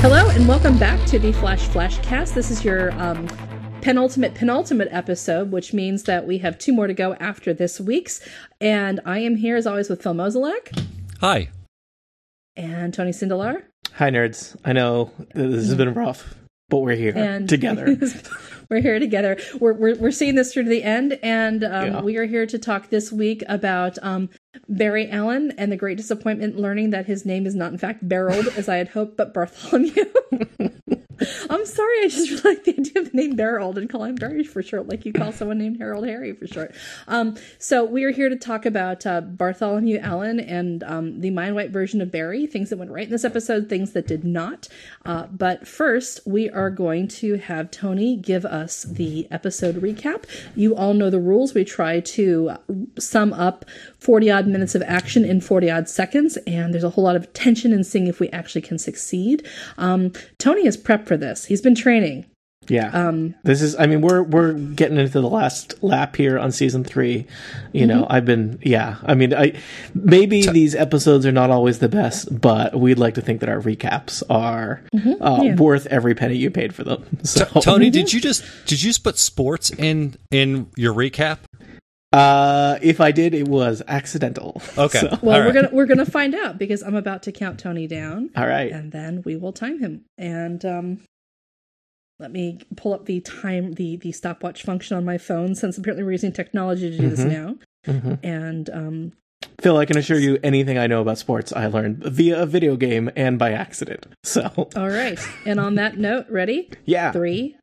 Hello and welcome back to the Flash Flash Cast. This is your um, penultimate penultimate episode, which means that we have two more to go after this week's. And I am here as always with Phil Mozolak Hi. and Tony Sindelar. Hi, nerds. I know this has been rough, but we're here And together. we're here together. We're, we're we're seeing this through to the end, and um, Yeah. we are here to talk this week about um, Barry Allen and the great disappointment learning that his name is not in fact Barold as I had hoped, but Bartholomew. I'm sorry, I just really like the idea of the name Barold and call him Barry for short, like you call someone named Harold Harry for short. Um, so we are here to talk about uh, Bartholomew Allen and um, the mind white version of Barry, things that went right in this episode, things that did not. Uh, but first, we are going to have Tony give us the episode recap. You all know the rules. We try to sum up 40 odd minutes of action in 40 odd seconds, and there's a whole lot of tension in seeing if we actually can succeed. Um, Tony has prepped for this. He's been training. yeah. Um, this is. I mean, we're we're getting into the last lap here on season three. You know, Mm-hmm. I've been. Yeah. I mean, I maybe these episodes are not always the best, but we'd like to think that our recaps are uh, Mm-hmm. Yeah. worth every penny you paid for them. So, Tony, did you just did you just put sports in in your recap? Uh, if I did, it was accidental. Okay. So, well, All we're gonna we're gonna find out because I'm about to count Tony down, all right. and then we will time him. And um, let me pull up the time the the stopwatch function on my phone since apparently we're using technology to do this Mhm. now. Mhm. And um, Phil, I can assure you, anything I know about sports, I learned via a video game and by accident. So, all right. and on that note, ready? yeah. Three,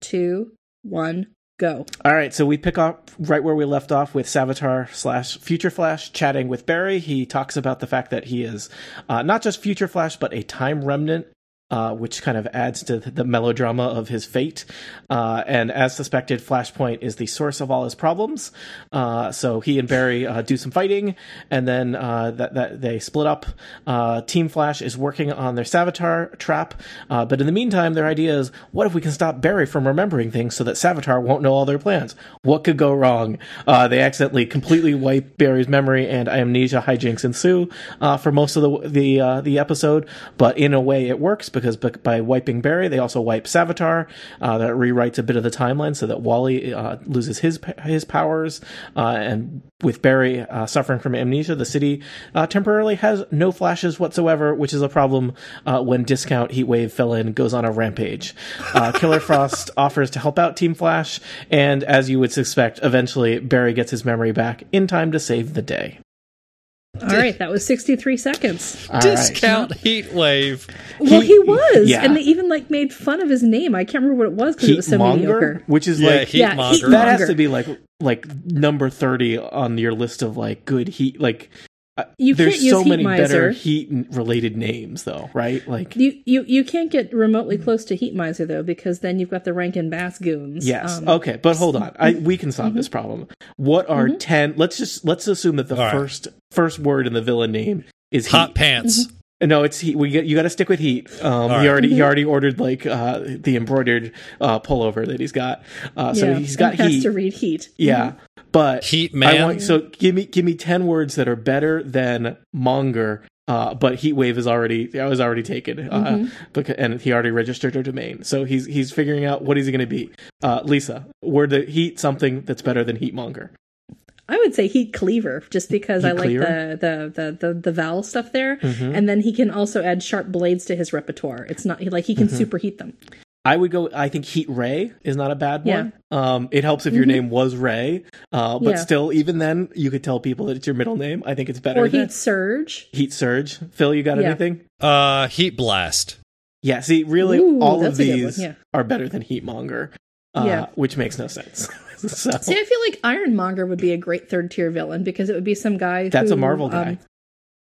two, one, go. All right, so we pick up right where we left off with Savitar slash Future Flash chatting with Barry. He talks about the fact that he is uh, not just Future Flash, but a time remnant. Uh, which kind of adds to the melodrama of his fate. Uh, and as suspected, Flashpoint is the source of all his problems. Uh, so he and Barry uh, do some fighting, and then uh, that, that they split up. Uh, Team Flash is working on their Savitar trap, but in the meantime, their idea is, what if we can stop Barry from remembering things so that Savitar won't know all their plans? What could go wrong? They accidentally completely wipe Barry's memory, and amnesia hijinks ensue for most of the the the episode. But in a way, it works b- by wiping Barry, they also wipe Savitar. Uh, that rewrites a bit of the timeline so that Wally uh, loses his his powers, uh, and with Barry uh, suffering from amnesia, the city uh, temporarily has no flashes whatsoever, which is a problem when Discount Heatwave Villain goes on a rampage. Killer Frost offers to help out Team Flash, and as you would suspect, eventually Barry gets his memory back in time to save the day. All right, that was 63 seconds. All right. Discount heat wave. Well, he was, yeah. and they even like made fun of his name. I can't remember what it was because it was so Heatmonger, mediocre. which is Yeah, like heat Yeah, monger. heat that has to be like like number 30 on your list of like good heat like You there's can't use so many Heat better heat related names though right like You you you can't get remotely close to Heat Miser though because then you've got the Rankin Bass goons. yes Um, okay but hold on I we can solve Mm-hmm. this problem what are 10 let's just let's assume that the All right. first first word in the villain name is Hot heat. pants. No it's heat we get you got to stick with heat um All he right. already Mm-hmm. he already ordered like uh the embroidered uh pullover that he's got uh so yeah, he's got and has heat to read Heat. Yeah, but Heat I man? want, so give me give me ten words that are better than Monger. Uh, but Heat Wave is already I was already taken, uh, Mm-hmm. because, and he already registered a domain. So he's he's figuring out what is he going to be. Uh, Lisa, word the Heat something that's better than Heat Monger. I would say Heat Cleaver just because I Heat like the, the the the the vowel stuff there, Mm-hmm. and then he can also add sharp blades to his repertoire. It's not like he can Mm-hmm. superheat them. I would go. I think Heat Ray is not a bad Yeah. one. Um, it helps if your name was Ray, uh, but Yeah. still, even then, you could tell people that it's your middle name. I think it's better Or than Heat Surge. Heat Surge. Phil, you got Yeah. anything? Uh, heat blast. Yeah, see, really, Ooh, all of that's a good one, these yeah. are better than Heatmonger, uh, Yeah. which makes no sense. so See, I feel like Ironmonger would be a great third tier villain because it would be some guy. that's who, a Marvel um, guy.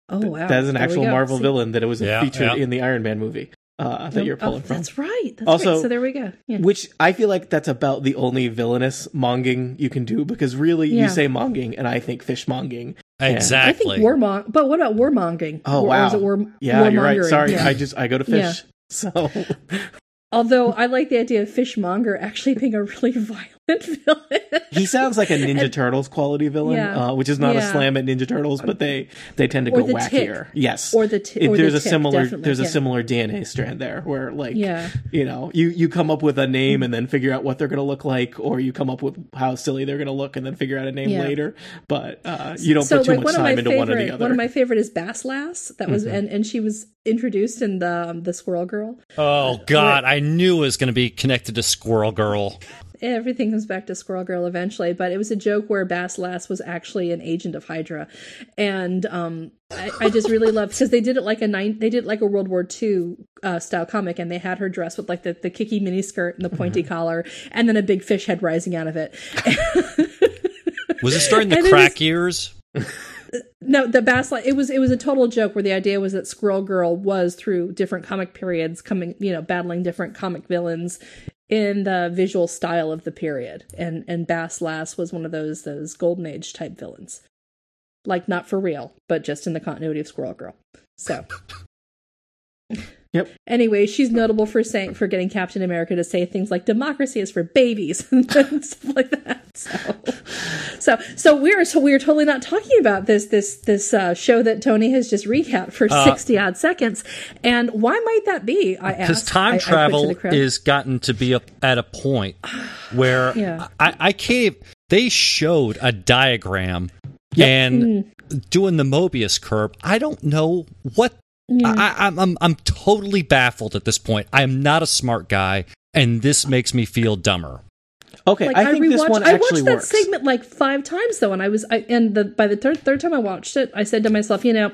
oh wow, that is an There actual. Marvel See? villain that it was Yeah, featured yeah. in the Iron Man movie uh, that you're Oh, pulling from. That's right. That's Also- right. So there we go. Yeah. Which I feel like that's about the only villainous monging you can do because really Yeah. you say monging and I think fishmonging. And- I Exactly. think warmong, but what about warmonging? Oh War- wow! Or is it war, yeah, you're right. Sorry, Yeah. I just I go to Yeah. fish. So Although I like the idea of Fishmonger actually being a really violent villain. He sounds like a Ninja Turtles quality villain, Yeah. uh, which is not a slam at Ninja Turtles, but they they tend to Or go the wackier. Tick. Yes, Or the Ti- It- or the there's a Tick, similar definitely, there's a similar DNA strand there, where like Yeah. you know you you come up with a name and then figure out what they're going to look like, or you come up with how silly they're going to look and then figure out a name Yeah. later. But uh, you don't so put too like much one of my time into favorite one or the other. Mm-hmm. one of my favorite is Bass Lass. That was and, and she was introduced in the um, the Squirrel Girl. Oh God, I knew it was going to be connected to Squirrel Girl. Everything comes back to Squirrel Girl eventually, but it was a joke where Bass Lass was actually an agent of Hydra, and um, I, I just really loved because they did it like a nine, they did it like a World War II uh, style comic, and they had her dressed with like the the kicky miniskirt and the pointy collar, and then a big fish head rising out of it. Was it starting the And crack was- years? No, the Bass Lass it was it was a total joke where the idea was that Squirrel Girl was through different comic periods coming, you know, battling different comic villains in the visual style of the period. And and Bass Lass was one of those those golden age type villains. Like not for real, but just in the continuity of Squirrel Girl. So Yep. Anyway, she's notable for saying for getting Captain America to say things like "democracy is for babies" and stuff like that. So, so, so we're so we're totally not talking about this this this uh, show that Tony has just recapped for Uh, sixty odd seconds. And why might that be? I Because asked. time I- I put to travel crowd. is gotten to be a, at a point where Yeah. I, I can't. They showed a diagram Yep. and Mm-hmm. doing the Mobius curve. I don't know what. I, I'm, I'm I'm totally baffled at this point. I am not a smart guy, and this makes me feel dumber. Okay, Like I think this rewatched- one I actually watched that works. segment like five times though, and I was, I, and the by the third third time I watched it, I said to myself, you know,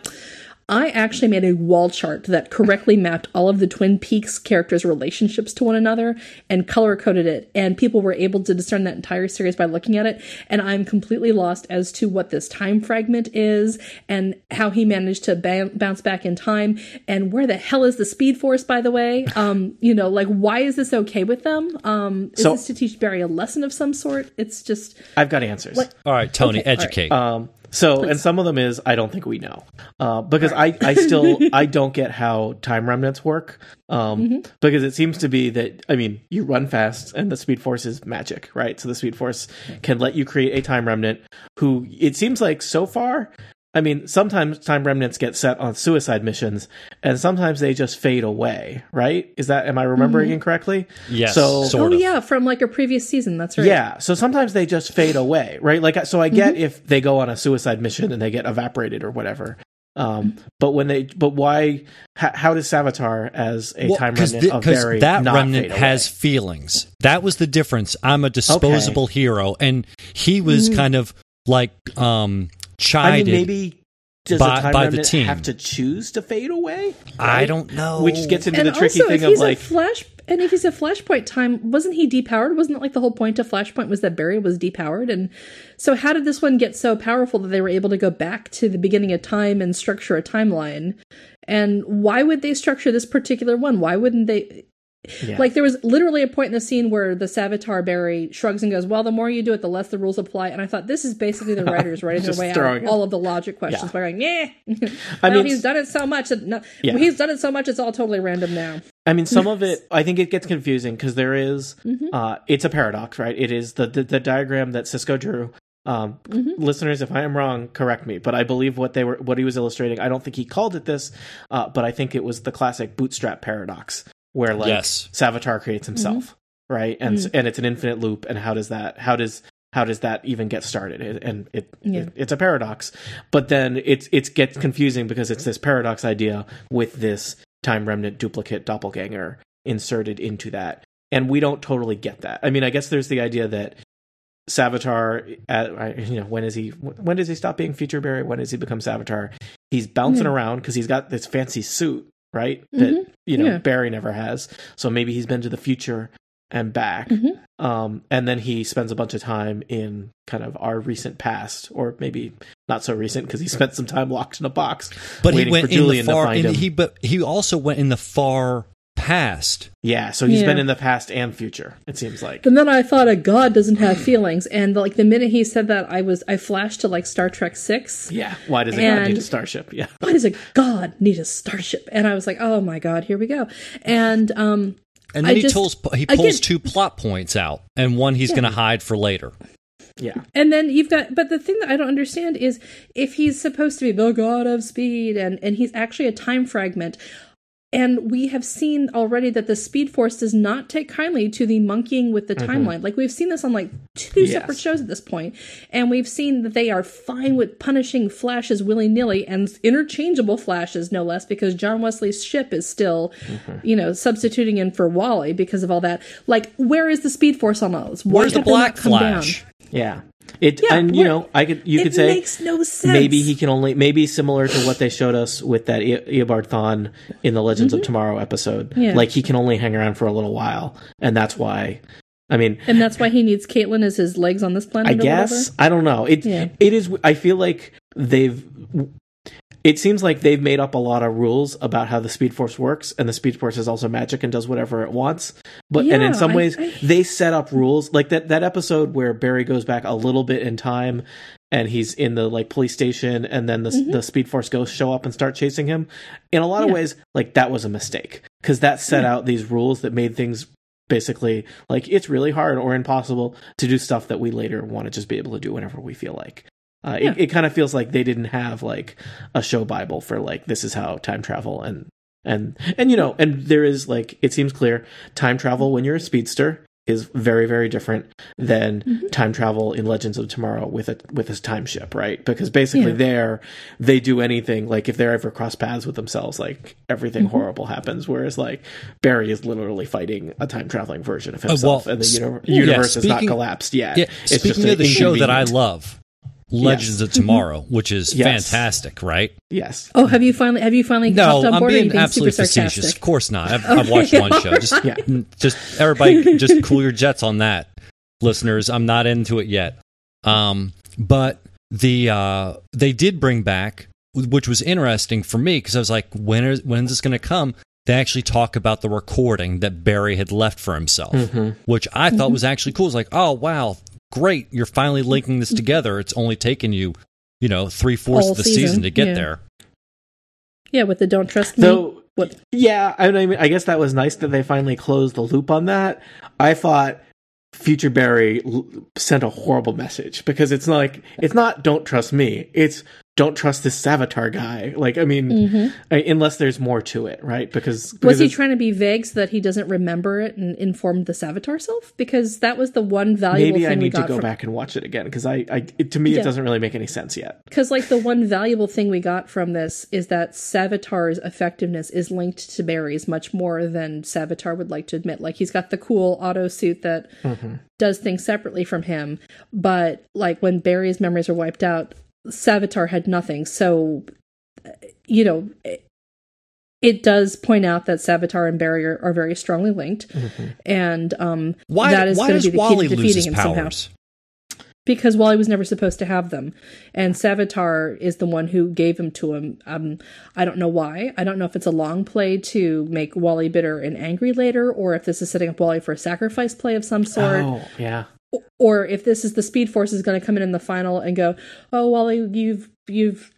I actually made a wall chart that correctly mapped all of the Twin Peaks characters' relationships to one another and color coded it, and people were able to discern that entire series by looking at it. And I'm completely lost as to what this time fragment is and how he managed to ba- bounce back in time, and where the hell is the Speed Force, by the way? Um, you know, like why is this okay with them? Um, is So- this to teach Barry a lesson of some sort? It's just I've got answers. All right, Tony, Okay, all right. educate. Um, so, and some of them is I don't think we know, uh, because I, I still I don't get how time remnants work, um, Mm-hmm. because it seems to be that I mean you run fast and the speed force is magic, right? So the speed force can let you create a time remnant who it seems like so far. I mean, sometimes time remnants get set on suicide missions, and sometimes they just fade away. Right? Is that am I remembering incorrectly? yes, so- sort oh of. yeah, from like a previous season. That's right. Yeah, so sometimes they just fade away, right? Like, so I Mm-hmm. get if they go on a suicide mission and they get evaporated or whatever. Um, but when they, but why? How, how does Savitar as a time remnant of Barry that not remnant fade away? has feelings. That was the difference. I'm a disposable hero, and he was kind of like um I mean, maybe does by- a time by the team. have to choose to fade away? I don't know. Which gets into And the tricky also, thing if of he's like, flash, and if he's a flashpoint time, wasn't he depowered? Wasn't it like the whole point of Flashpoint was that Barry was depowered? And so, how did this one get so powerful that they were able to go back to the beginning of time and structure a timeline? And why would they structure this particular one? Why wouldn't they? Yeah. Like there was literally a point in the scene where the Savitar Barry shrugs and goes, "Well, the more you do it, the less the rules apply." And I thought this is basically the writers writing their way out all of the logic questions Yeah. by going, "Yeah, I mean, he's done it so much that no, Yeah. he's done it so much it's all totally random now." I mean, some of it, I think it gets confusing because there is, Mm-hmm. uh, it's a paradox, right? It is the, the, the diagram that Cisco drew. Um, Mm-hmm. Listeners, if I am wrong, correct me. But I believe what they were, what he was illustrating. I don't think he called it this, uh, but I think it was the classic bootstrap paradox, where like Yes. Savitar creates himself, right? And Mm. and it's an infinite loop. And how does that? How does how does that even get started? It- and it, Yeah. it it's a paradox, but then it's it gets confusing because it's this paradox idea with this time remnant duplicate doppelganger inserted into that, and we don't totally get that. I mean, I guess there's the idea that Savitar, uh, you know, when is he? When does he stop being Future Barry? When does he become Savitar? He's bouncing Yeah. around because he's got this fancy suit, right? That Mhm. you know Yeah. Barry never has. So maybe he's been to the future and back. Mhm. Um, and then he spends a bunch of time in kind of our recent past, or maybe not so recent because he spent some time locked in a box. but he went for in Julian the far. in- him. he but he also went in the far past. Yeah, so he's Yeah. been in the past and future. It seems like. And then I thought a god doesn't have feelings, and like the minute he said that, I was I flashed to like Star Trek Six. Yeah, why does a god need a starship? Yeah, Why does a god need a starship? And I was like, oh my god, here we go. And um, And then I he just- pulls he pulls again- two plot points out, and one he's Yeah. going to hide for later. Yeah. And then you've got, but the thing that I don't understand is if he's supposed to be the god of speed and, and he's actually a time fragment. And we have seen already that the Speed Force does not take kindly to the monkeying with the mm-hmm. timeline. Like we've seen this on like two Yes. separate shows at this point, and we've seen that they are fine with punishing flashes willy nilly and interchangeable flashes, no less, because John Wesley Shipp is still, mm-hmm. you know, substituting in for Wally because of all that. Like, where is the Speed Force on all this? Why Where's the have they not Black come down? Flash? Yeah. It Yeah, and you know I could you could say makes no sense. maybe he can only maybe similar to what they showed us with that e- Eobard Thawne in the Legends of Tomorrow episode. Mm-hmm. Yeah. Like he can only hang around for a little while, and that's why. I mean, and that's why he needs Caitlin as his legs on this planet. I guess? I don't know. It Yeah. it is. I feel like they've. It seems like they've made up a lot of rules about how the Speed Force works, and the Speed Force is also magic and does whatever it wants. But and in some I- ways, I- they set up rules like that. That episode where Barry goes back a little bit in time, and he's in the like police station, and then the the Speed Force ghosts show up and start chasing him. In a lot of Mm-hmm. Ways, like that was a mistake because that set Yeah. out these rules that made things basically like it's really hard or impossible to do stuff that we later want to just be able to do whenever we feel like. Uh, Yeah. It, it kind of feels like they didn't have like a show bible for like this is how time travel and and and you know and there is like it seems clear time travel when you're a speedster is very very different than Mm-hmm. time travel in Legends of Tomorrow with a with a time ship, right? Because basically Yeah. there they do anything like if they're ever cross paths with themselves, like everything Mm-hmm. horrible happens. Whereas like Barry is literally fighting a time traveling version of well, himself, and the s- uni- yeah, universe is not collapsed yet. Yeah, It's just speaking an of the show that I love, Legends of Tomorrow, which is Yes. fantastic, right? yes, Oh, have you finally have you finally No, on I'm board? or are you being being absolutely super facetious. Of course not. I've, I've watched one show. Just, Yeah. just everybody, just cool your jets on that, listeners. I'm not into it yet. Um, but the uh, they did bring back, which was interesting for me because I was like, when is when is this going to come? They actually talk about the recording that Barry had left for himself, Mhm. which I thought was actually cool. It's like, oh wow, great, you're finally linking this together. It's only taken you, you know, three fourths All of the season, season to get yeah. there. Yeah, with the don't trust me. Though, what? yeah, I mean, I guess that was nice that they finally closed the loop on that. I thought Future Barry l- sent a horrible message because it's not like it's not don't trust me. It's don't trust this Savitar guy. Like, I mean, Mhm. I- unless there's more to it, right? Because, Was he trying to be vague so that he doesn't remember it and inform the Savitar self? Because that was the one valuable maybe thing I need to go from, back and watch it again because I, I, it, to me, Yeah. it doesn't really make any sense yet. Because, like, the one valuable thing we got from this is that Savitar's effectiveness is linked to Barry's much more than Savitar would like to admit. Like, he's got the cool auto suit that does things separately from him, but, like, when Barry's memories are wiped out, Savitar had nothing. So, uh, you know, it, it does point out that Savitar and Barrier are, very strongly linked, and um, Why, that is going does to be the Wally key to defeating him somehow powers? because Wally was never supposed to have them, and Savitar is the one who gave them to him. Um, I don't know why. I don't know if it's a long play to make Wally bitter and angry later, or if this is setting up Wally for a sacrifice play of some sort, Oh, yeah. Or if this is the Speed Force is going to come in in the final and go, "Oh, Wally, you've you've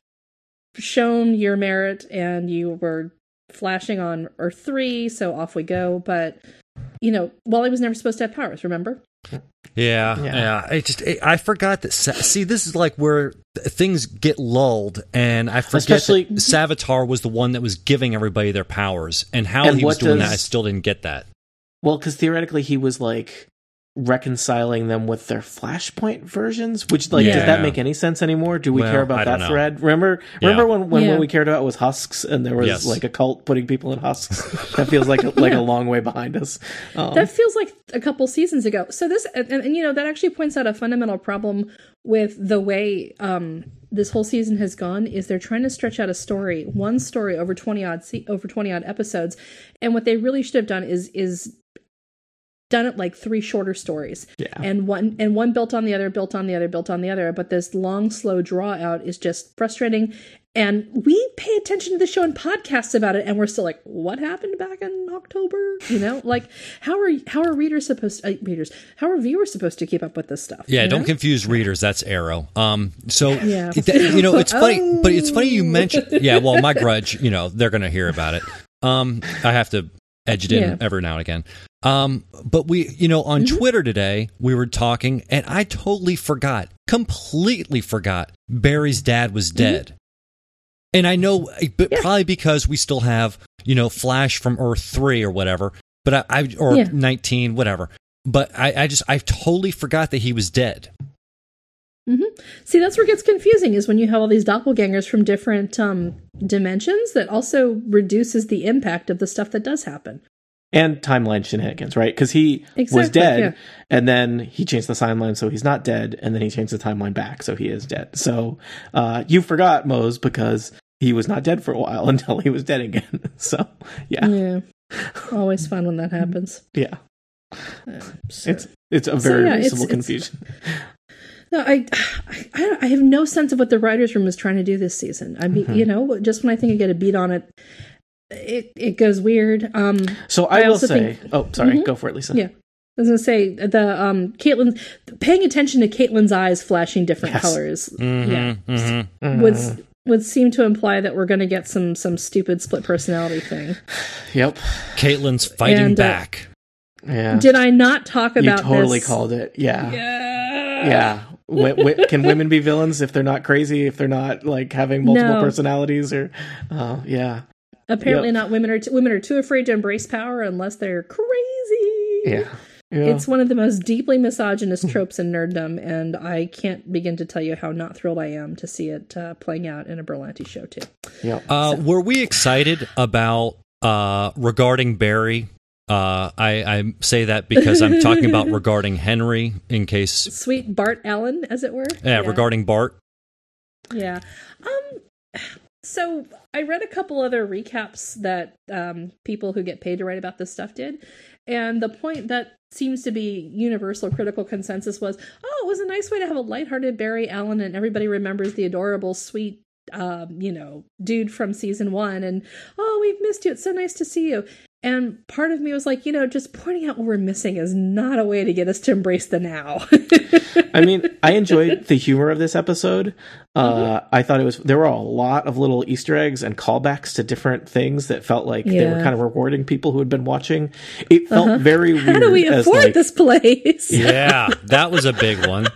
shown your merit, and you were flashing on Earth three, so off we go." But you know, Wally was never supposed to have powers. Remember? Yeah, Yeah. yeah. I just I I forgot that. Sa- See, this is like where things get lulled, and I forget Especially- that Savitar was the one that was giving everybody their powers, and how And he was what doing that, I still didn't get that. Well, because theoretically he was like reconciling them with their Flashpoint versions, which like Yeah. does that make any sense anymore? Do we Well, care about that know. thread? Remember, Yeah. remember when when Yeah. what we cared about was husks, and there was Yes. like a cult putting people in husks. that feels like like a long way behind us. Um, that feels like a couple seasons ago. So this, and, and, you know, that actually points out a fundamental problem with the way um, this whole season has gone. Is they're trying to stretch out a story, one story over twenty odd se- over twenty odd episodes, and what they really should have done is is done it like three shorter stories yeah. and one and one built on the other built on the other built on the other but this long slow draw out is just frustrating and we pay attention to the show and podcasts about it and we're still like what happened back in october you know like how are how are readers supposed to uh, readers how are viewers supposed to keep up with this stuff Yeah, don't know? confuse readers. That's Arrow. Um, so Yeah. that- you know, it's funny, Oh. but it's funny you mentioned. Yeah, well, my grudge. You know, they're gonna hear about it. Um, I have to edge it in Yeah. every now and again. Um, but we, you know, on Mm-hmm. Twitter today, we were talking, and I totally forgot, completely forgot Barry's dad was dead. And I know, but Mm-hmm. Yeah. probably because we still have, you know, Flash from Earth three or whatever, but I, I or Yeah. nineteen, whatever. But I, I just, I totally forgot that he was dead. See, that's where it gets confusing is when you have all these doppelgangers from different um, dimensions that also reduces the impact of the stuff that does happen. And timeline shenanigans, right? Because he was dead, yeah. and then he changed the timeline so he's not dead, and then he changed the timeline back so he is dead. So uh, you forgot Mose because he was not dead for a while until he was dead again. so yeah, Yeah. Always fun when that happens. yeah, Uh, so- it's it's a So, very yeah, reasonable it's- confusion. No, I, I, I have no sense of what the writers' room is trying to do this season. I mean, Mm-hmm. you know, just when I think I get a beat on it, it it goes weird. Um, So I, I will say, think- oh, sorry, Mhm. go for it, Lisa. Yeah. I was gonna say the um Caitlin paying attention to Caitlin's eyes flashing different Yes. colors. Mm-hmm, Yeah. Mhm. Would would seem to imply that we're gonna get some some stupid split personality thing. Yep. Caitlin's fighting And, uh, back. Yeah. Did I not talk you about totally this? called it. Yeah. Yeah. Yeah. Wi- wi- can women be villains if they're not crazy? If they're not like having multiple No. personalities? Or, oh yeah, Apparently Yep. not women are t- women are too afraid to embrace power unless they're crazy. yeah, yeah. It's one of the most deeply misogynist tropes in nerddom, and I can't begin to tell you how not thrilled I am to see it uh, playing out in a Berlanti show too. yeah. Uh, were we excited about uh, regarding Barry? Uh, I, I say that because I'm talking about regarding Henry in case, Sweet Bart Allen, as it were. yeah, regarding Bart. Yeah. Um. So I read a couple other recaps that um, people who get paid to write about this stuff did, and the point that seems to be universal critical consensus was, oh, it was a nice way to have a lighthearted Barry Allen, and everybody remembers the adorable, sweet, um, you know, dude from season one, and oh, we've missed you. It's so nice to see you. And part of me was like, you know, just pointing out what we're missing is not a way to get us to embrace the now. I mean, I enjoyed the humor of this episode. Uh, Mm-hmm. I thought it was there were a lot of little Easter eggs and callbacks to different things that felt like they were kind of rewarding people who had been watching. It felt very weird. How do we as, afford like- this place? Yeah, that was a big one.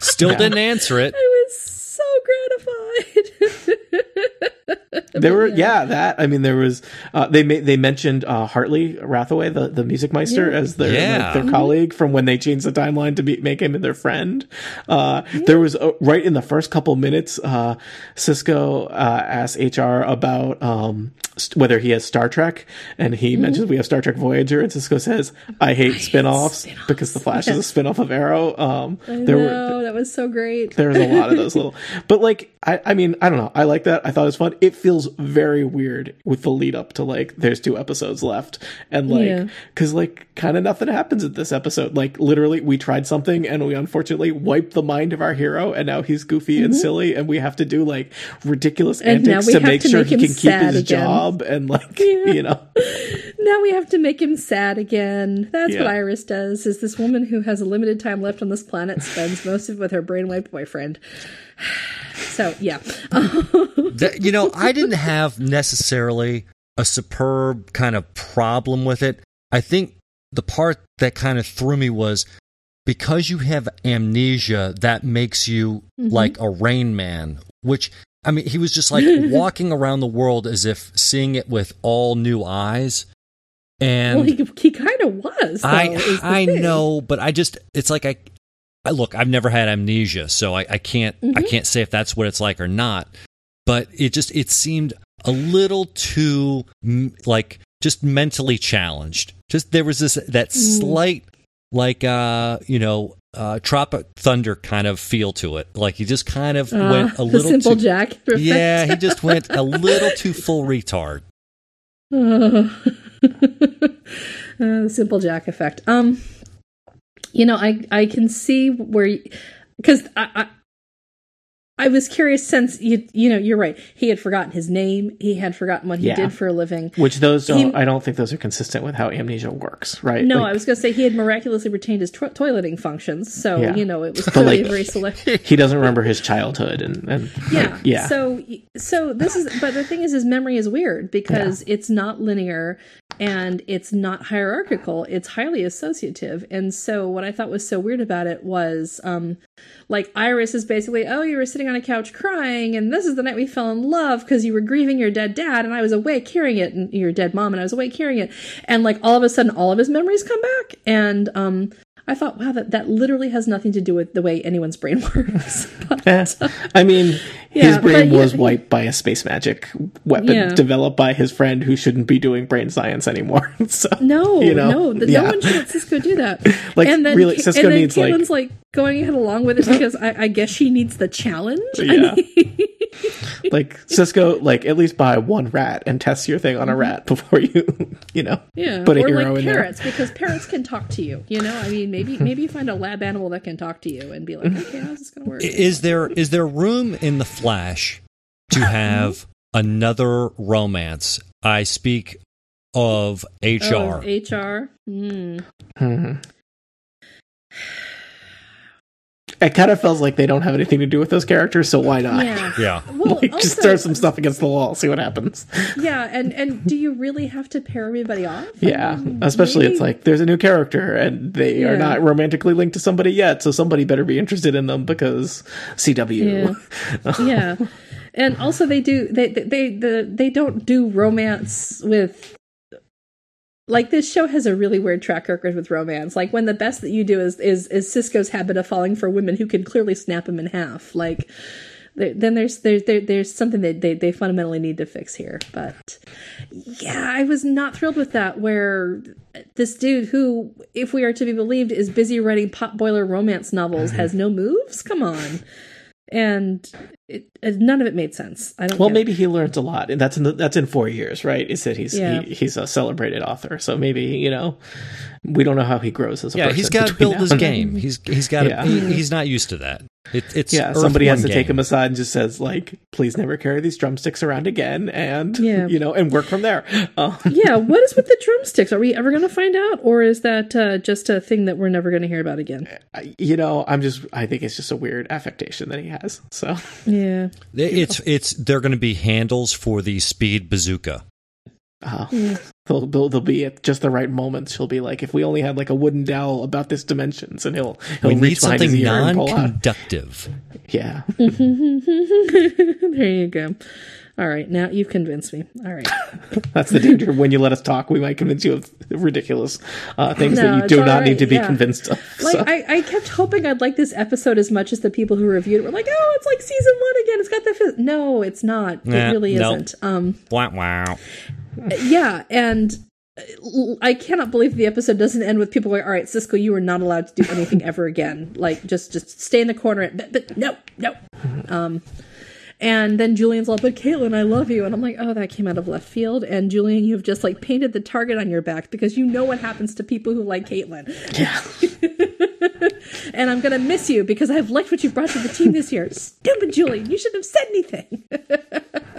Still Yeah. didn't answer it. I was so gratified. There were yeah that I mean there was uh, they ma- they mentioned uh, Hartley Rathaway the the music meister Yeah. as their Yeah. like, their colleague from when they changed the timeline to be, make him their friend. Uh, There was uh, right in the first couple minutes, uh, Cisco uh, asked HR about um, st- whether he has Star Trek, and he mentions we have Star Trek Voyager, and Cisco says I hate spin-offs spin-offs." because the Flash is a spin-off of Arrow. Um, I there were know that was so great. there's a lot of those little, but like, I, I mean, I don't know. I like that. I thought it was fun. It feels very weird with the lead up to like, there's two episodes left. And like, Yeah. cause like kind of nothing happens at this episode. Like literally we tried something and we unfortunately wiped the mind of our hero and now he's goofy and silly and we have to do like ridiculous Mm-hmm. And antics to make to sure make he can keep his again. job and like, Yeah. you know, Now we have to make him sad again. That's what Iris does. Is this woman who has a limited time left on this planet spends most of it with her brainwiped boyfriend. So yeah, That- you know, I didn't have necessarily a superb kind of problem with it. I think the part that kind of threw me was because you have amnesia, that makes you mm-hmm. like a rain man, which I mean, he was just like walking around the world as if seeing it with all new eyes. And well, he he kind of was. Though, I I thing. know, but I just it's like I, I look, I've never had amnesia, so I, I can't I Mm-hmm. can't say if that's what it's like or not. But it just it seemed a little too like just mentally challenged. Just there was this that Mm. slight like uh you know uh Tropic Thunder kind of feel to it. Like he just kind of Uh, went a little simple too Jack. effect. yeah he just went a little too full retard. Uh, the simple Jack effect. Um, you know, I I can see where because I, I I was curious since you you know you're right. He had forgotten his name. He had forgotten what he Yeah. did for a living. Which those don't, He- I don't think those are consistent with how amnesia works, right? No, Like, I was going to say he had miraculously retained his to- toileting functions. So Yeah. you know it was clearly like- very selective. he doesn't remember his childhood and, and yeah like, yeah. so so this is but the thing is his memory is weird because it's not linear and it's not hierarchical it's highly associative and so what i thought was so weird about it was um like iris is basically oh you were sitting on a couch crying and this is the night we fell in love because you were grieving your dead dad and i was awake hearing it and your dead mom and i was awake hearing it. And like all of a sudden all of his memories come back and um I thought, wow, that, that literally has nothing to do with the way anyone's brain works. But, Eh, I mean, his brain but was yeah, wiped by a space magic weapon Yeah. developed by his friend who shouldn't be doing brain science anymore. so No, you know, no, the, yeah. no one should let Cisco do that. Like, and then, really, Cisco and then needs, like- Caitlin's like, going ahead along with it because I, I guess she needs the challenge. I Yeah. mean- like Cisco, like at least buy one rat and test your thing on a rat before you, you know, Mm-hmm. yeah, put a or hero like in there. parrots because parrots can talk to you. You know, I mean, maybe maybe you find a lab animal that can talk to you and be like, okay, how's this going to work? Is there is there room in the Flash to have another romance? I speak of HR. Oh, HR. Hmm. It kind of feels like they don't have anything to do with those characters, so why not? Yeah. yeah. Well, like, just throw some stuff against the wall, see what happens. Yeah, and and do you really have to pair everybody off? Yeah, mean, especially maybe- it's like there's a new character and they Yeah. are not romantically linked to somebody yet, so somebody better be interested in them because CW. yeah and also they do they they they, the, they don't do romance with like this show has a really weird track record with romance. Like when the best that you do is is is cisco's habit of falling for women who can clearly snap him in half. Like then there's there's there, there's something that they, they fundamentally need to fix here. But yeah i was not thrilled with that where this dude who if we are to be believed is busy writing pot boiler romance novels has no moves? Come on and it, it- none of it made sense. I don't. Well, get it. maybe he learns a lot, and that's in the, that's in four years, right? Is that he's Yeah. he, he's a celebrated author, so maybe you know we don't know how he grows as a Yeah, person. he's got to build his game. He's he's got. Yeah. He, he's not used to that. It, it's Yeah, somebody has One to take game. him aside and just says like, "Please never carry these drumsticks around again," and Yeah. you know, and work from there. Uh, yeah, what is with the drumsticks? Are we ever going to find out, or is that uh, just a thing that we're never going to hear about again? I- you know, I'm just I think it's just a weird affectation that he has. So Yeah, It's it's they're going to be handles for the speed bazooka. uh, Yeah. They'll, they'll they'll be at just the right moments. She'll be like, if we only had like a wooden dowel about this dimensions, and he'll he'll We reach need behind his something ear and pull out. non-conductive. Yeah, there you go. All right, now you've convinced me. All right, that's the danger. when you let us talk, we might convince you of ridiculous uh, things No, that you do not right, need to be yeah. convinced of. like so. I, I kept hoping I'd like this episode as much as the people who reviewed it were like, oh, it's like season one again. It's got the fizz. no, it's not. Nah, it really nope. isn't. Um, Wow, wow. Yeah, and uh, I cannot believe the episode doesn't end with people going, "All right, Cisco, you are not allowed to do anything ever again. Like, just just stay in the corner." But, but no, no. Um, and then Julian's all, "But Caitlin, I love you," and I'm like, "Oh, that came out of left field." And Julian, you have just like painted the target on your back because you know what happens to people who like Caitlin. yeah. And I'm gonna miss you because I've liked what you brought to the team this year. Stupid Julian, you shouldn't have said anything.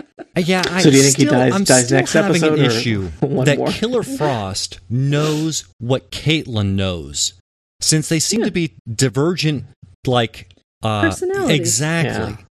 Uh, Yeah, I So do you think he still, dies- I'm dies still next having episode an issue that more? Killer Frost knows what Caitlin knows, since they seem Yeah. to be divergent, like uh, Personalities. Exactly.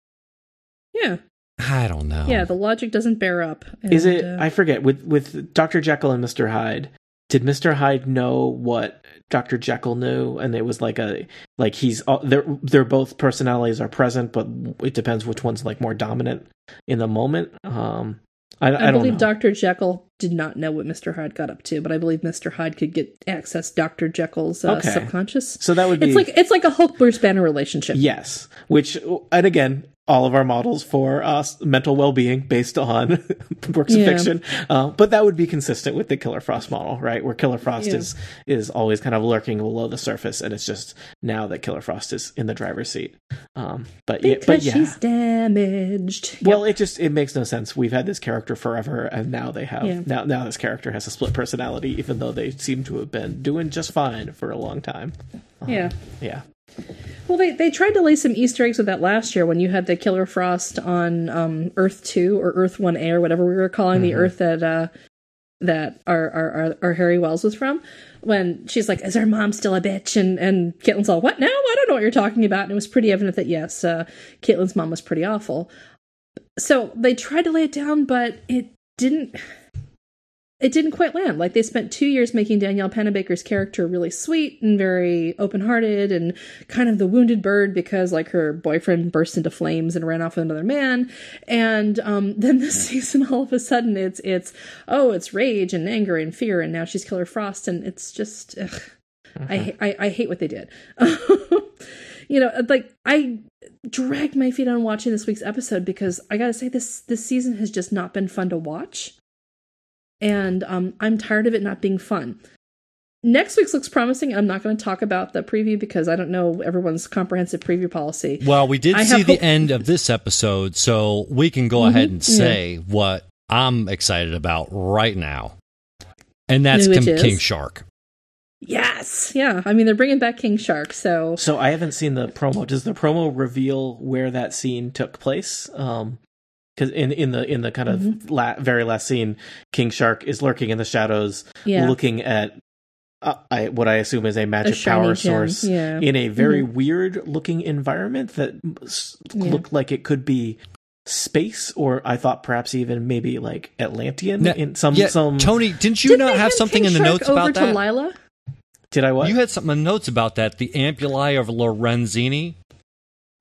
yeah, I don't know. yeah. The logic doesn't bear up. Is it? uh, I forget. With with Doctor Jekyll and Mister Hyde, did Mister Hyde know what Doctor Jekyll knew? And it was like a like he's all- they're they're both personalities are present, but it depends which one's like more dominant in the moment. Um, I, I, I, don't believe know. Dr. Jekyll did not know what Mr. Hyde got up to, but I believe Mr. Hyde could get access Dr. Jekyll's uh, Okay. subconscious. so that would be It's like it's like a Hulk Bruce Banner relationship. yes. Which and again. All of our models for uh, mental well-being based on works Yeah. of fiction, uh, but that would be consistent with the Killer Frost model, right? Where Killer Frost Yeah. is is always kind of lurking below the surface, and it's just now that Killer Frost is in the driver's seat. Um, but yeah, but yeah, she's damaged. Well, it just it makes no sense. We've had this character forever, and now they have Yeah. now now this character has a split personality, even though they seem to have been doing just fine for a long time. yeah. Yeah, Well, they, they tried to lay some Easter eggs with that last year when you had the Killer Frost on um, Earth Two or Earth One A or whatever we were calling the Earth that uh, that our, our our our Harry Wells was from. When she's like, "Is our mom still a bitch?" and and Caitlin's all, "What now? I don't know what you're talking about." And it was pretty evident that yes, uh, Caitlin's mom was pretty awful. So they tried to lay it down, but it didn't it didn't quite land. Like they spent two years making Danielle Panabaker's character really sweet and very open-hearted and kind of the wounded bird because like her boyfriend burst into flames and ran off with another man. And um, then this season, all of a sudden, it's it's oh, it's rage and anger and fear, and now she's Killer Frost, and it's just ugh, I, I I hate what they did. you know, like I dragged my feet on watching this week's episode because I gotta say this this season has just not been fun to watch and um, I'm tired of it not being fun. Next week's looks promising. I'm not going to talk about the preview because I don't know everyone's comprehensive preview policy. Well, we did I see the hope- end of this episode, so we can go ahead and say what I'm excited about right now. And that's Which Kim? King Shark. Yes, yeah. I mean, they're bringing back King Shark, so So I haven't seen the promo. Does the promo reveal where that scene took place? Um, because in in the in the kind of Mm-hmm. la- very last scene, King Shark is lurking in the shadows, yeah. looking at uh, I, what I assume is a a magic shiny power gem, source Yeah. Mm-hmm. in a very weird looking environment that s- Yeah. looked like it could be space, or I thought perhaps even maybe like Atlantean Now- in some Yeah, some. Tony, didn't you Didn't not have something King in the Shark notes over about to that? Lila? Did I what? You had something in the notes about that. The Ampullae of Lorenzini.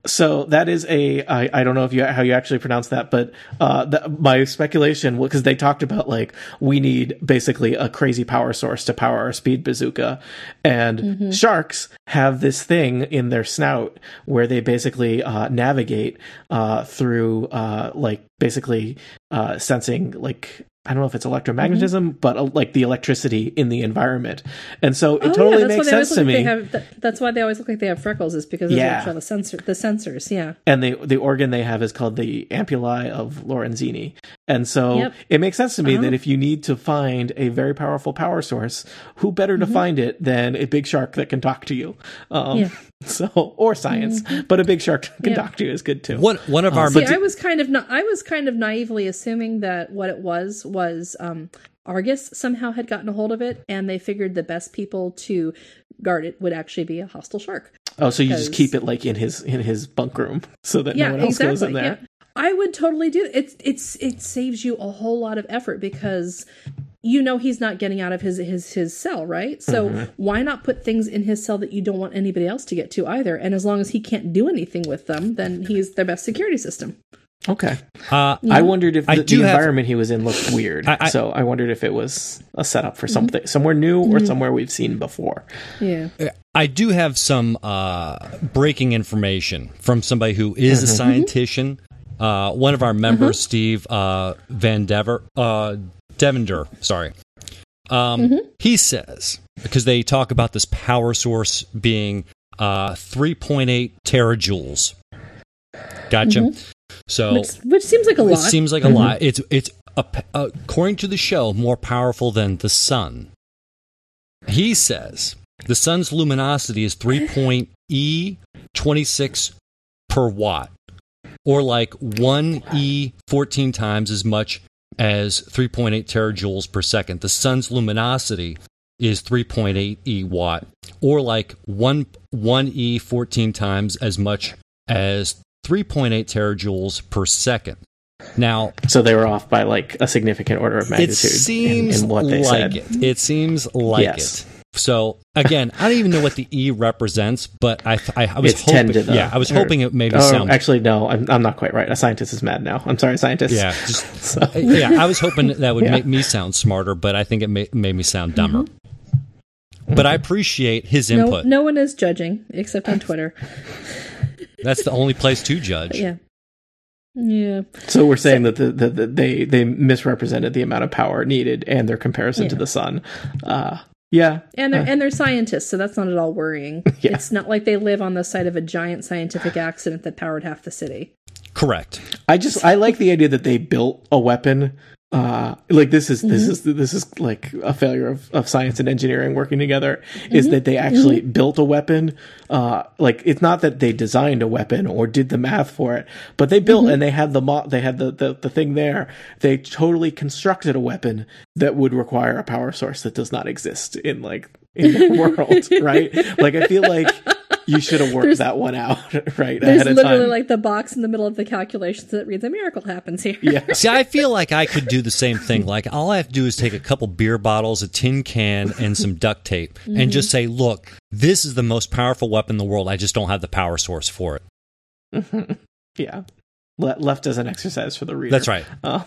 So that is a I, I don't know if you how you actually pronounce that, but uh, the, my speculation because they talked about like we need basically a crazy power source to power our speed bazooka, and Mm-hmm. sharks have this thing in their snout where they basically uh, navigate uh, through uh, like basically uh, sensing like. I don't know if it's electromagnetism, but uh, like the electricity in the environment, and so it Mm-hmm. Oh, totally yeah, that's makes why they always sense look to like me. They have, that, that's why they always look like they have freckles. Is because of Yeah. the sensor, the sensors. Yeah. and the the organ they have is called the ampullae of Lorenzini. And so Yep. it makes sense to me Uh-huh. that if you need to find a very powerful power source, who better to find it than a big shark that can talk to you? Um, Yeah. So or science, but a big shark that can Yeah. talk to you is good too. One one of our See, but I was kind of na- I was kind of naively assuming that what it was was um, Argus somehow had gotten a hold of it, and they figured the best people to guard it would actually be a hostile shark. Oh, so you just keep it like in his in his bunk room so that yeah, no one else exactly. goes in there. Yeah. I would totally do it. It's it saves you a whole lot of effort because you know he's not getting out of his his his cell, right? So Mm-hmm. why not put things in his cell that you don't want anybody else to get to either? And as long as he can't do anything with them, then he's their best security system. Okay. uh, I wondered if I the, do the have- environment he was in looked weird. I- I- so I wondered if it was a setup Mm-hmm. for something somewhere new or somewhere we've seen before. Yeah. I do have some uh, breaking information from somebody who is a scientician. Uh, one of our members, Steve uh, Van Dever, uh, Devender, sorry. Um, He says because they talk about this power source being uh, 3.8 terajoules. Gotcha. So Which, which seems like a lot. it seems like a lot. It's it's a, according to the show more powerful than the sun. He says the sun's luminosity is 3 e 26 per watt, or like one e 14 times as much as 3.8 terajoules per second. The sun's luminosity is 3.8 e watt, or like one one e 14 times as much as 3.8 terajoules per second. Now, So they were off by like a significant order of magnitude. it seems in, in what they like said. it. It seems like Yes. it. So again, I don't even know what the E represents, but I I, I was It's hoping. 10 to the- yeah, I was or- hoping it maybe Oh, sound. actually, no, I'm, I'm not quite right. A scientist is mad now. I'm sorry, scientist. yeah, just, So, yeah. I was hoping that would Yeah. make me sound smarter, but I think it ma- made me sound dumber. Mm-hmm. But I appreciate his no, input. no one is judging except on Twitter. That's the only place to judge. Yeah. Yeah. so we're saying that the, the, the, they they misrepresented the amount of power needed and their comparison to the sun. Uh, yeah, And they're uh. and they're scientists, so that's not at all worrying. Yeah. It's not like they live on the site of a giant scientific accident that powered half the city. Correct. I just I like the idea that they built a weapon uh like this is this Mhm. is this is like a failure of, of science and engineering working together is that they actually built a weapon. Uh like it's not that they designed a weapon or did the math for it but they built and they had the mo- they had the, the the thing there. They totally constructed a weapon that would require a power source that does not exist in like in the world right? Like i feel like you should have worked There's- that one out right There's ahead of literally time like the box in the middle of the calculations that reads a miracle happens here. yeah See, I feel like I could do the same thing. Like, all I have to do is take a couple beer bottles, a tin can, and some duct tape, and just say, look, this is the most powerful weapon in the world. I just don't have the power source for it. yeah Le- left as an exercise for the reader That's right. Uh,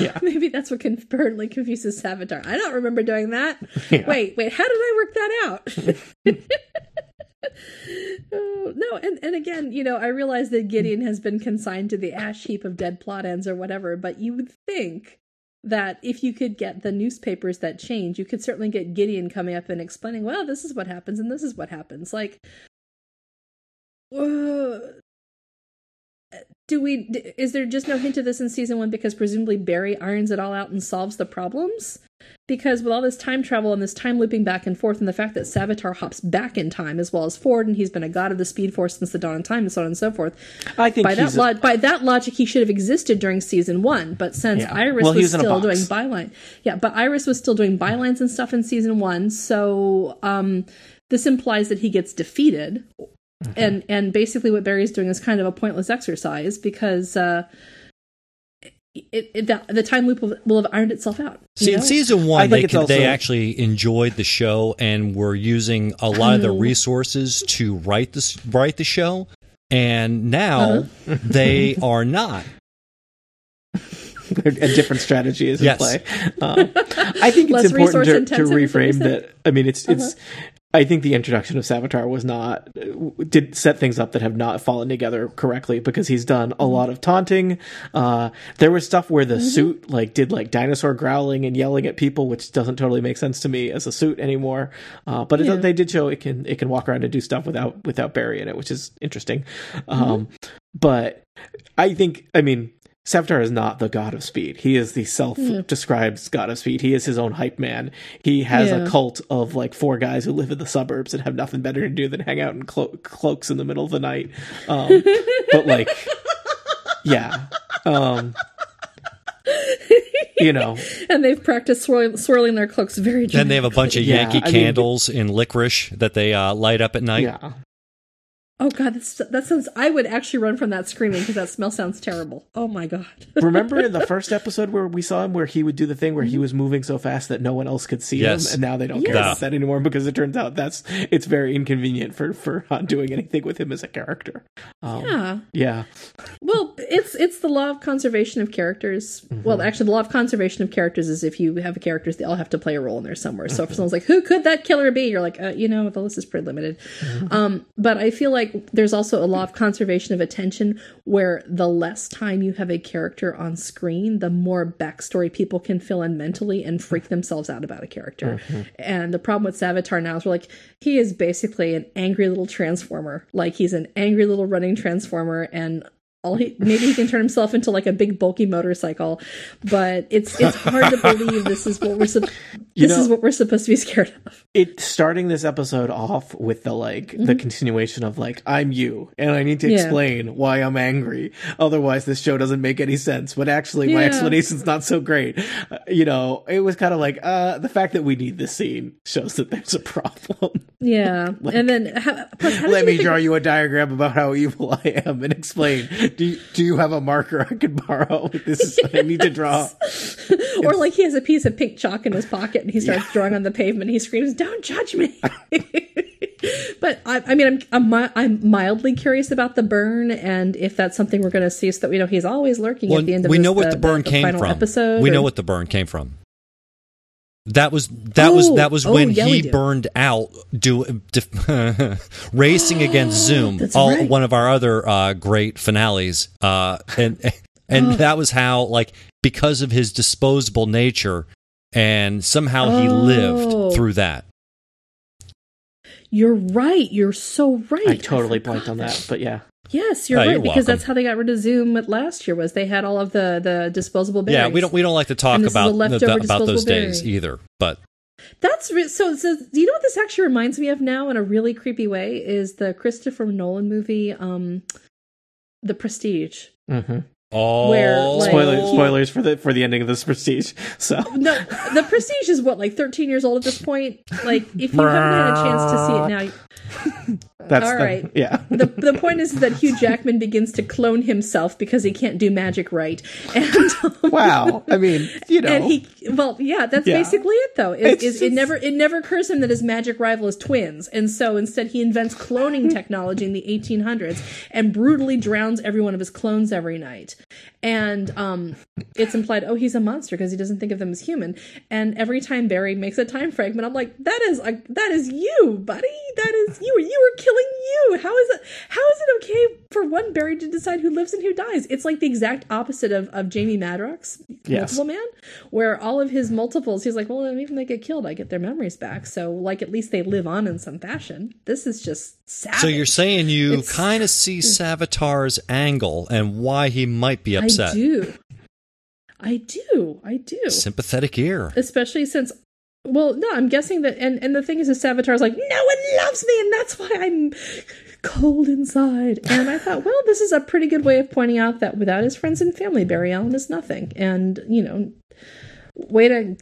yeah Maybe that's what concurrently confuses Savitar. I don't remember doing that. Yeah. Wait, wait, how did I work that out? Oh, no, and, and again, you know, I realize that Gideon has been consigned to the ash heap of dead plot ends or whatever, but you would think that if you could get the newspapers that change, you could certainly get Gideon coming up and explaining, well, this is what happens and this is what happens. Like, uh, do we, is there just no hint of this in season one because presumably Barry irons it all out and solves the problems? Because with all this time travel and this time looping back and forth, and the fact that Savitar hops back in time as well as forward, and he's been a god of the Speed Force since the dawn of time, and so on and so forth. I think By that a- lo- by that logic, he should have existed during season one. But since Yeah. Iris Well, was was still doing byline, yeah, but Iris was still doing bylines and stuff in season one, so um, this implies that he gets defeated, Mm-hmm. and and basically what Barry's doing is kind of a pointless exercise because. Uh, it, it, the, the time loop will, will have ironed itself out. you See, in season one, they it's can, they actually enjoyed the show and were using a lot of the resources to write this write the show, and now Uh-huh. they are not. a different strategy is Yes. in play. Um, I think it's Less important to, to intensive, is what you're reframe that. I mean, it's it's. I think the introduction of Savitar was not did set things up that have not fallen together correctly because he's done a lot of taunting. Uh, there was stuff where the suit like did like dinosaur growling and yelling at people, which doesn't totally make sense to me as a suit anymore. Uh, but it, they did show it can it can walk around and do stuff without without Barry in it, which is interesting. Um, but I think I mean Savitar is not the god of speed. He is the self-described god of speed. He is his own hype man. He has Yeah. a cult of like four guys who live in the suburbs and have nothing better to do than hang out in clo- cloaks in the middle of the night. Um, but like, yeah, um, you know, and they've practiced swirling, swirling their cloaks very. Then they have a bunch of Yeah, Yankee mean- candles in licorice that they uh, light up at night. yeah. Oh god, that's, that sounds. I would actually run from that screaming because that smell sounds terrible. Oh my god. Remember in the first episode where we saw him, where he would do the thing where he was moving so fast that no one else could see Yes. him, and now they don't care about that anymore because it turns out that's it's very inconvenient for for not doing anything with him as a character. Um, Yeah. yeah, Well, it's it's the law of conservation of characters. Well, actually, the law of conservation of characters is if you have a characters, they all have to play a role in there somewhere. So if someone's like, "Who could that killer be?" You're like, uh, "You know, the list is pretty limited." Um, but I feel like there's also a law of conservation of attention, where the less time you have a character on screen, the more backstory people can fill in mentally and freak themselves out about a character. Mm-hmm. And the problem with Savitar now is we're like, he is basically an angry little transformer. Like he's an angry little running transformer, and all he maybe he can turn himself into like a big bulky motorcycle, but it's it's hard to believe this is what we're You this know- is what we're supposed to be scared of. it starting this episode off with the like the continuation of like I'm you and I need to Mm-hmm. Yeah. explain why I'm angry. Otherwise, this show doesn't make any sense. But actually, my Yeah. explanation's not so great. Uh, you know, it was kind of like uh the fact that we need this scene shows that there's a problem. Yeah, and then how, how Let me figure- draw you a diagram about how evil I am and explain. Do you, do you have a marker I could borrow? This is what I need to draw. or like he has a piece of pink chalk in his pocket and he starts drawing on the pavement. He screams, "Don't judge me!" but I, I mean, I'm, I'm I'm mildly curious about the burn and if that's something we're going to see, so that we know he's always lurking Well, at the end of we this- know what the, burn came final from. Episode, we know or- what the burn came from. That was that was Oh, that was oh, when yeah, he burned out do, def- racing against Zoom, That's all, right. one of our other uh, great finales, uh, and and that was how like because of his disposable nature, and somehow he Oh. lived through that. You're right. You're so right. I totally forgot blanked on that, but yeah. Yes, you're Oh, right you're because welcome. that's how they got rid of Zoom last year. Was they had all of the the disposable Barrys. Yeah, we don't we don't like to talk And this is a about the, leftover about those disposable days either. But That's re- so. So, do you know what this actually reminds me of now in a really creepy way? Is the Christopher Nolan movie, um, The Prestige? hmm oh, Where, like- Spoilers, spoilers for the for the ending of this prestige. So No, The Prestige is what like 13 years old at this point. Like, if you haven't had a chance to see it now, that's All the, right. yeah. the the point is that Hugh Jackman begins to clone himself because he can't do magic right, and um, Wow. I mean, you know, and he well yeah that's Yeah. basically it though It's is, it never it never occurs to him that his magic rival is twins and so instead he invents cloning technology in the 1800s and brutally drowns every one of his clones every night and um it's implied oh he's a monster because he doesn't think of them as human and every time barry makes a time fragment i'm like that is a, that is you buddy that is you you were killing you how is it how is it okay for one barry to decide who lives and who dies it's like the exact opposite of of jamie madrox Yes. multiple man where all of his multiples he's like well even they get killed i get their memories back so like at least they live on in some fashion this is just savage. so you're saying you kind of see Savitar's angle and why he might be upset. i do i do i do Sympathetic ear. especially since well no i'm guessing that and and the thing is is Savitar's like no one loves me and that's why i'm cold inside. And i thought well this is a pretty good way of pointing out that without his friends and family barry allen is nothing. And you know way to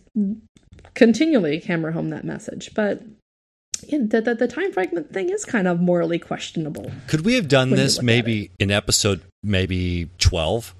continually hammer home that message. But yeah, the, the, the time fragment thing is kind of morally questionable Could we have done this maybe in episode maybe 12?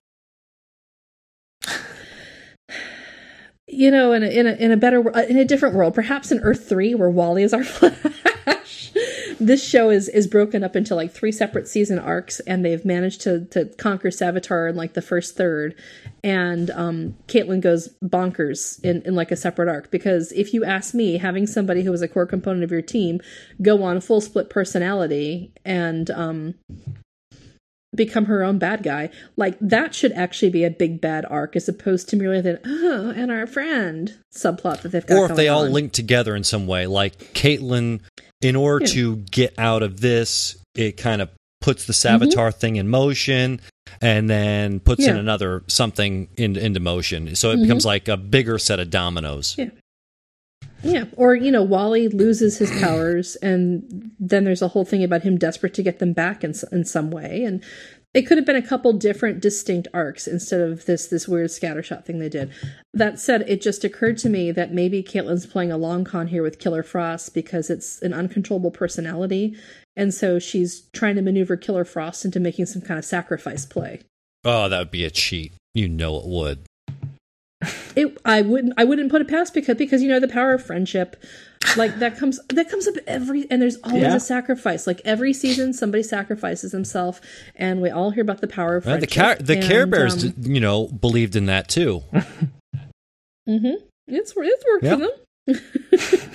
You know, in a, in a in a better uh, in a different world, perhaps in Earth three, where Wally is our Flash. this show is is broken up into like three separate season arcs, and they've managed to to conquer Savitar in like the first third, and um, Caitlin goes bonkers in in like a separate arc. Because if you ask me, having somebody who is a core component of your team go on full split personality and um become her own bad guy. Like that should actually be a big bad arc as opposed to merely the oh and our friend subplot that they've got. Or if they all on. link together in some way, like Caitlin, in order Yeah. to get out of this, it kind of puts the Mm-hmm. Savitar thing in motion and then puts in Yeah. Mm-hmm. another something in, into motion. So it becomes like a bigger set of dominoes. Yeah. Yeah, or you know, Wally loses his powers, and then there's a whole thing about him desperate to get them back in in some way, and it could have been a couple different distinct arcs instead of this this weird scattershot thing they did. That said, it just occurred to me that maybe Caitlin's playing a long con here with Killer Frost because it's an uncontrollable personality, and so she's trying to maneuver Killer Frost into making some kind of sacrifice play. Oh, that would be a cheat. You know it would. It i wouldn't i wouldn't put it past because because you know the power of friendship like that comes that comes up every and there's always Yeah. a sacrifice like every season somebody sacrifices himself and we all hear about the power of Right? The, friendship Car- the Care Bears, um, you know, believed in that too. mhm. it's it's worked Yeah. for them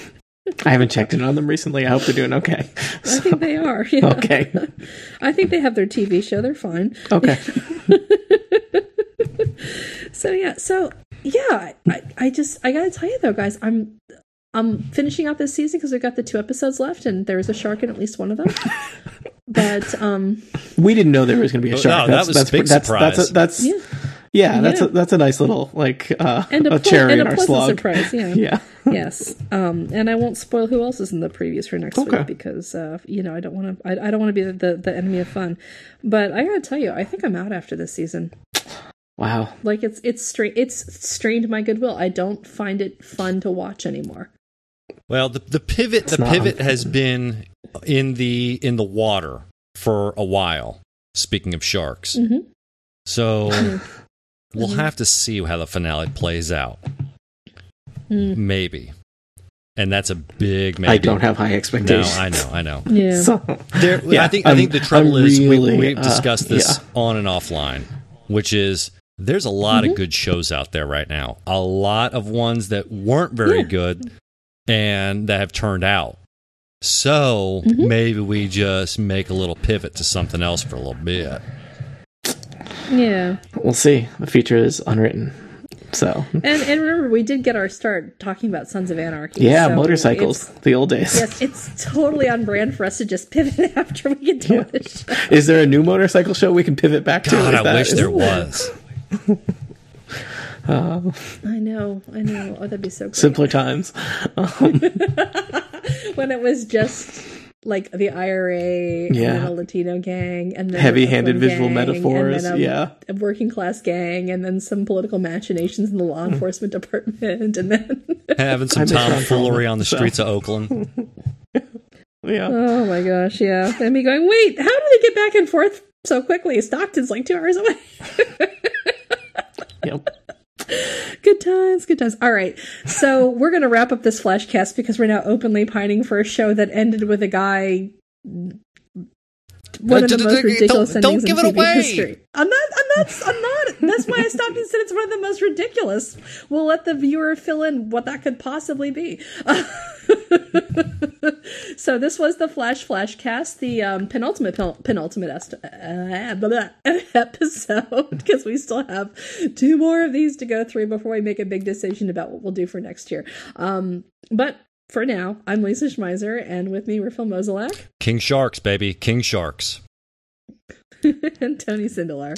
I haven't checked in on them recently. I hope they're doing okay. i think they are yeah. Okay. i think they have their tv show they're fine Okay. so yeah so yeah i i just i gotta tell you though guys i'm i'm finishing out this season because we've got the two episodes left and there's a shark in at least one of them but um We didn't know there was going to be a Oh, shark. no, that that's, was that's, a big that's, surprise. That's, that's, yeah yeah, that's Yeah. a, that's a nice little like uh, and a, a, ple- cherry and in a our pleasant surprise yeah Yeah. yes um and i won't spoil who else is in the previews for next Okay. week because uh you know i don't want to I, I don't want to be the, the the enemy of fun but i gotta tell you i think i'm out after this season Wow. like it's it's straight it's strained my goodwill i don't find it fun to watch anymore Well, the the pivot the not. pivot has been in the in the water for a while. Speaking of sharks, Mhm. so Mm. we'll have to see how the finale plays out. Mm. Maybe, and that's a big maybe. I don't have high No, expectations. I know, I know. yeah So, There, Yeah, I think I I'm- think the trouble I'm is really, we, we've uh, discussed this yeah. on and offline, which is there's a lot Mm-hmm. of good shows out there right now. A lot of ones that weren't very Yeah. good and that have turned out. So Mhm. maybe we just make a little pivot to something else for a little bit. yeah we'll see. The future is unwritten. So And and remember, we did get our start talking about Sons of Anarchy. yeah, so motorcycles, the old days. Yes, it's totally on brand for us to just pivot after we get done with this show. Is there a new motorcycle show we can pivot back to? God, Is I that- wish is- there was. I know, I know. Oh, that'd be so great. simpler times. when it was just like the IRA and Yeah. then a Latino gang and then Heavy-handed a visual gang, metaphors, and then a, yeah. a working class gang and then some political machinations in the law mm. enforcement department and then Having some I miss Ron tomfoolery Perlman, on the so. streets of Oakland. Yeah. oh my gosh yeah and me going wait how do they get back and forth so quickly Stockton's like two hours away Yep. good times good times all right so we're gonna wrap up this flashcast because we're now openly pining for a show that ended with a guy one of the most ridiculous don't- don't endings give in it TV away. history. I'm not. I'm not. I'm not. That's why I stopped and said it's one of the most ridiculous. We'll let the viewer fill in what that could possibly be. so this was the Flash Flashcast, the um, penultimate pen- penultimate est- uh, blah, blah, episode because we still have two more of these to go through before we make a big decision about what we'll do for next year. Um, but for now, I'm Lisa Schmeiser, and with me we're Phil Mozolak King Sharks, baby. King Sharks. and Tony Sindelar.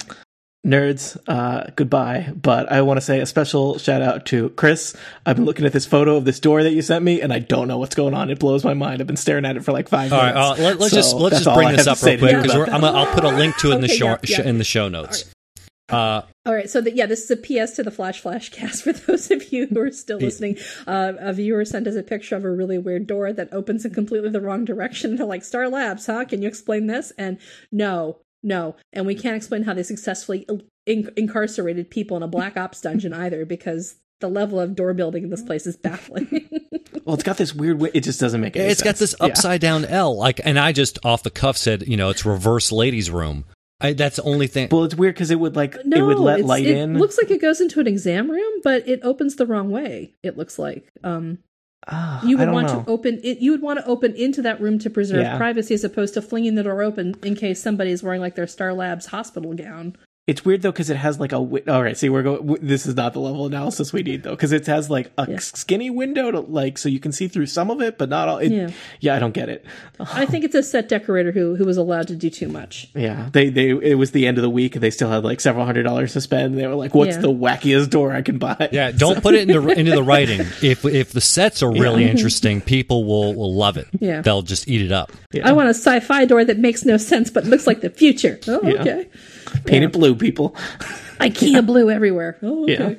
Nerds, uh, goodbye. But I want to say a special shout out to Chris. I've been looking at this photo of this door that you sent me, and I don't know what's going on. It blows my mind. I've been staring at it for like five All right, minutes. uh, let, let's So just let's just bring I this up real quick because I'm gonna, I'll put a link to it in the show yeah, yeah. in the show notes. Uh, All right, so the, yeah, this is a PS to the Flash Flashcast for those of you who are still listening. Uh, a viewer sent us a picture of a really weird door that opens in completely the wrong direction. They're like, Star Labs, huh? Can you explain this? And no, no. And we can't explain how they successfully in- incarcerated people in a Black Ops dungeon either because the level of door building in this place is baffling. well, it's got this weird. Wi- it just doesn't make any it's sense. got this Yeah. upside down L, like, and I just off the cuff said, you know, it's reverse ladies' room. I, that's the only thing. Well, it's weird because it would like no, it would let light it in. looks like it goes into an exam room, but it opens the wrong way. It looks like. Um, Ah, you I would don't want know. to open it you would want to open into that room to preserve Yeah. privacy as opposed to flinging the door open in case somebody's wearing like their star labs hospital gown It's weird though because it has like a. Wi- All right, see, we're going. W- this is not the level of analysis we need though because it has like a Yeah. skinny window to like so you can see through some of it, but not all. It, Yeah. yeah. I don't get it. i think it's a set decorator who who was allowed to do too much Yeah, they they it was the end of the week. They still had like several hundred dollars to spend. They were like, "What's Yeah. the wackiest door I can buy?" yeah, don't put it into into the writing. If if the sets are really interesting, people will will love it. Yeah. they'll just eat it up. Yeah. i want a sci-fi door that makes no sense but looks like the future oh Yeah. okay Paint it blue, people. ikea blue everywhere oh okay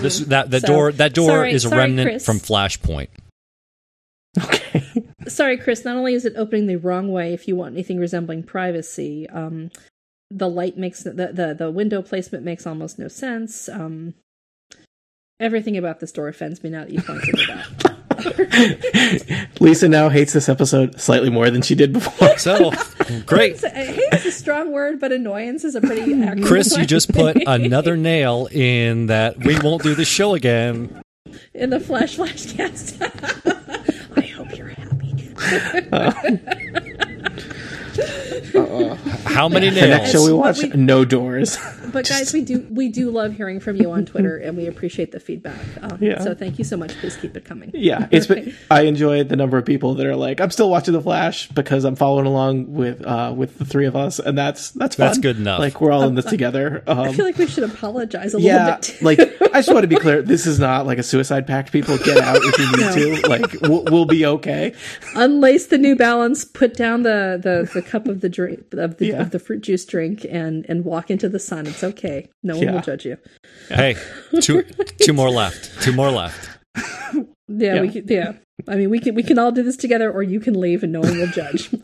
This that the So, door that door sorry- is a sorry, remnant Chris. from Flashpoint. Okay. sorry chris not only is it opening the wrong way if you want anything resembling privacy um the light makes the the, the window placement makes almost no sense um everything about this door offends me now that you pointed it out Lisa now hates this episode slightly more than she did before. So great, So, I hate is a strong word, but annoyance is a pretty accurate Chris. You just put another nail in that we won't do the show again. in the Flash Flash cast. I hope you're happy. How many The next show we watch, we- no doors. But guys, we do we do love hearing from you on Twitter, and we appreciate the feedback. Um, Yeah. So thank you so much. Please keep it coming. Yeah, it's been. I enjoy the number of people that are like, I'm still watching the Flash because I'm following along with uh with the three of us, and that's that's fun. That's good enough. Like we're all in this together. I Um, feel like we should apologize a little bit. too. like I just want to be clear. This is not like a suicide pact. People get out if you need to. Like we'll, we'll be okay. unlace the New Balance, put down the the, the cup of the drink of the Yeah. of the fruit juice drink, and and walk into the sun. It's okay. No one Yeah. will judge you. Hey, two two more left. Two more left. Yeah, Yeah. we can, yeah. I mean, we can we can all do this together, or you can leave and no one will judge.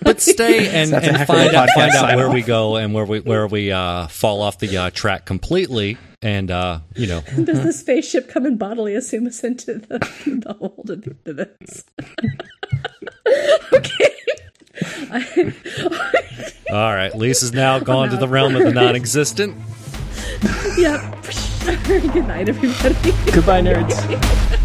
But stay and, That's a and heck of a find out find out where sign-off. we go and where we where we uh, fall off the uh, track completely. And uh, you know, Does the spaceship come and bodily assume us into the, the hold of the, this? okay. I, all right. Lisa's now gone to the realm of the non-existent. yeah. Good night, everybody. Goodbye, nerds.